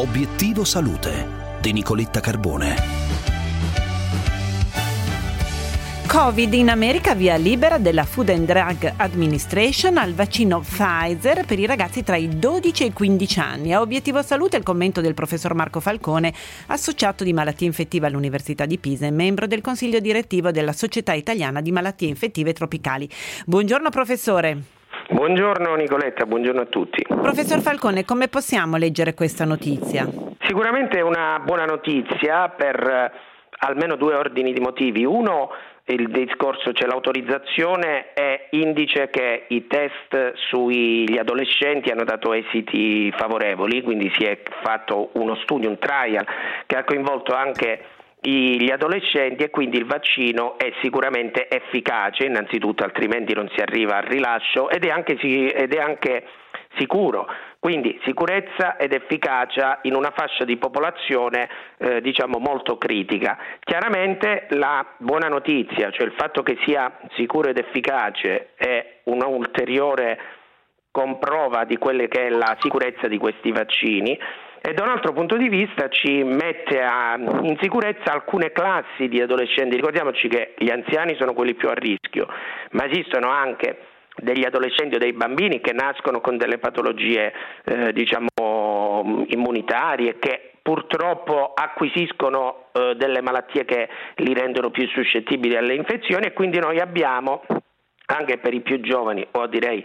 Obiettivo Salute di Nicoletta Carbone. Covid in America via libera della Food and Drug Administration al vaccino Pfizer per i ragazzi tra i 12 e i 15 anni. A obiettivo salute il commento del professor Marco Falcone, associato di malattie infettive all'Università di Pisa e membro del consiglio direttivo della Società Italiana di Malattie Infettive Tropicali. Buongiorno professore. Buongiorno Nicoletta, buongiorno a tutti. Professor Falcone, come possiamo leggere questa notizia? Sicuramente è una buona notizia per eh, almeno due ordini di motivi. Uno il discorso c'è l'autorizzazione è indice che i test sugli adolescenti hanno dato esiti favorevoli, quindi si è fatto uno studio, un trial che ha coinvolto anche gli adolescenti e quindi il vaccino è sicuramente efficace, innanzitutto altrimenti non si arriva al rilascio ed è anche, ed è anche sicuro. Quindi sicurezza ed efficacia in una fascia di popolazione eh, diciamo molto critica. Chiaramente la buona notizia, cioè il fatto che sia sicuro ed efficace è una ulteriore comprova di quella che è la sicurezza di questi vaccini e da un altro punto di vista ci mette a, in sicurezza alcune classi di adolescenti. Ricordiamoci che gli anziani sono quelli più a rischio, ma esistono anche degli adolescenti o dei bambini che nascono con delle patologie eh, diciamo, immunitarie che purtroppo acquisiscono eh, delle malattie che li rendono più suscettibili alle infezioni e quindi noi abbiamo anche per i più giovani o direi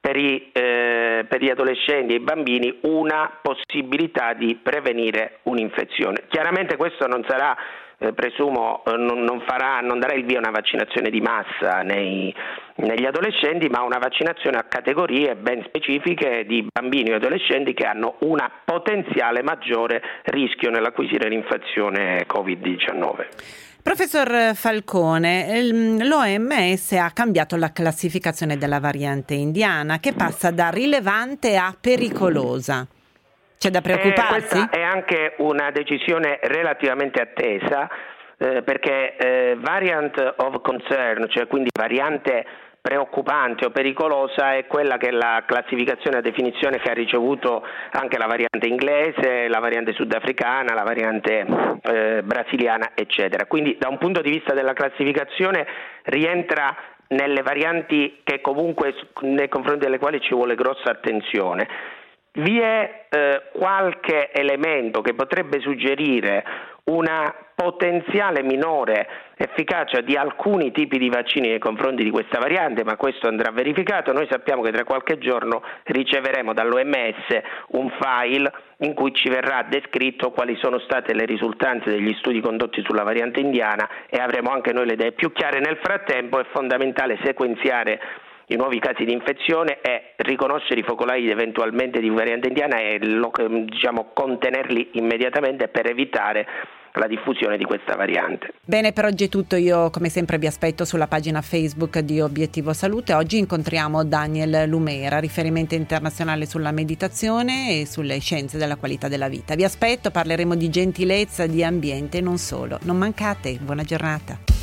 per, i, eh, per gli adolescenti e i bambini una possibilità di prevenire un'infezione. Chiaramente questo non sarà eh, presumo eh, non, non, farà, non, darà il via a una vaccinazione di massa nei, negli adolescenti, ma una vaccinazione a categorie ben specifiche di bambini e adolescenti che hanno un potenziale maggiore rischio nell'acquisire l'infezione Covid-19. Professor Falcone, l'OMS ha cambiato la classificazione della variante indiana che passa da rilevante a pericolosa. C'è da preoccuparsi? Eh, questa è anche una decisione relativamente attesa eh, perché eh, variant of concern, cioè quindi variante preoccupante o pericolosa è quella che è la classificazione e definizione che ha ricevuto anche la variante inglese, la variante sudafricana, la variante eh, brasiliana, eccetera. Quindi da un punto di vista della classificazione rientra nelle varianti che comunque nei confronti delle quali ci vuole grossa attenzione vi è eh, qualche elemento che potrebbe suggerire una potenziale minore efficacia di alcuni tipi di vaccini nei confronti di questa variante, ma questo andrà verificato. Noi sappiamo che tra qualche giorno riceveremo dall'OMS un file in cui ci verrà descritto quali sono state le risultanze degli studi condotti sulla variante indiana e avremo anche noi le idee più chiare. Nel frattempo è fondamentale sequenziare i nuovi casi di infezione e riconoscere i focolai eventualmente di variante indiana e diciamo, contenerli immediatamente per evitare la diffusione di questa variante. Bene, per oggi è tutto. Io come sempre vi aspetto sulla pagina Facebook di Obiettivo Salute. Oggi incontriamo Daniel Lumera, riferimento internazionale sulla meditazione e sulle scienze della qualità della vita. Vi aspetto, parleremo di gentilezza, di ambiente e non solo. Non mancate, buona giornata.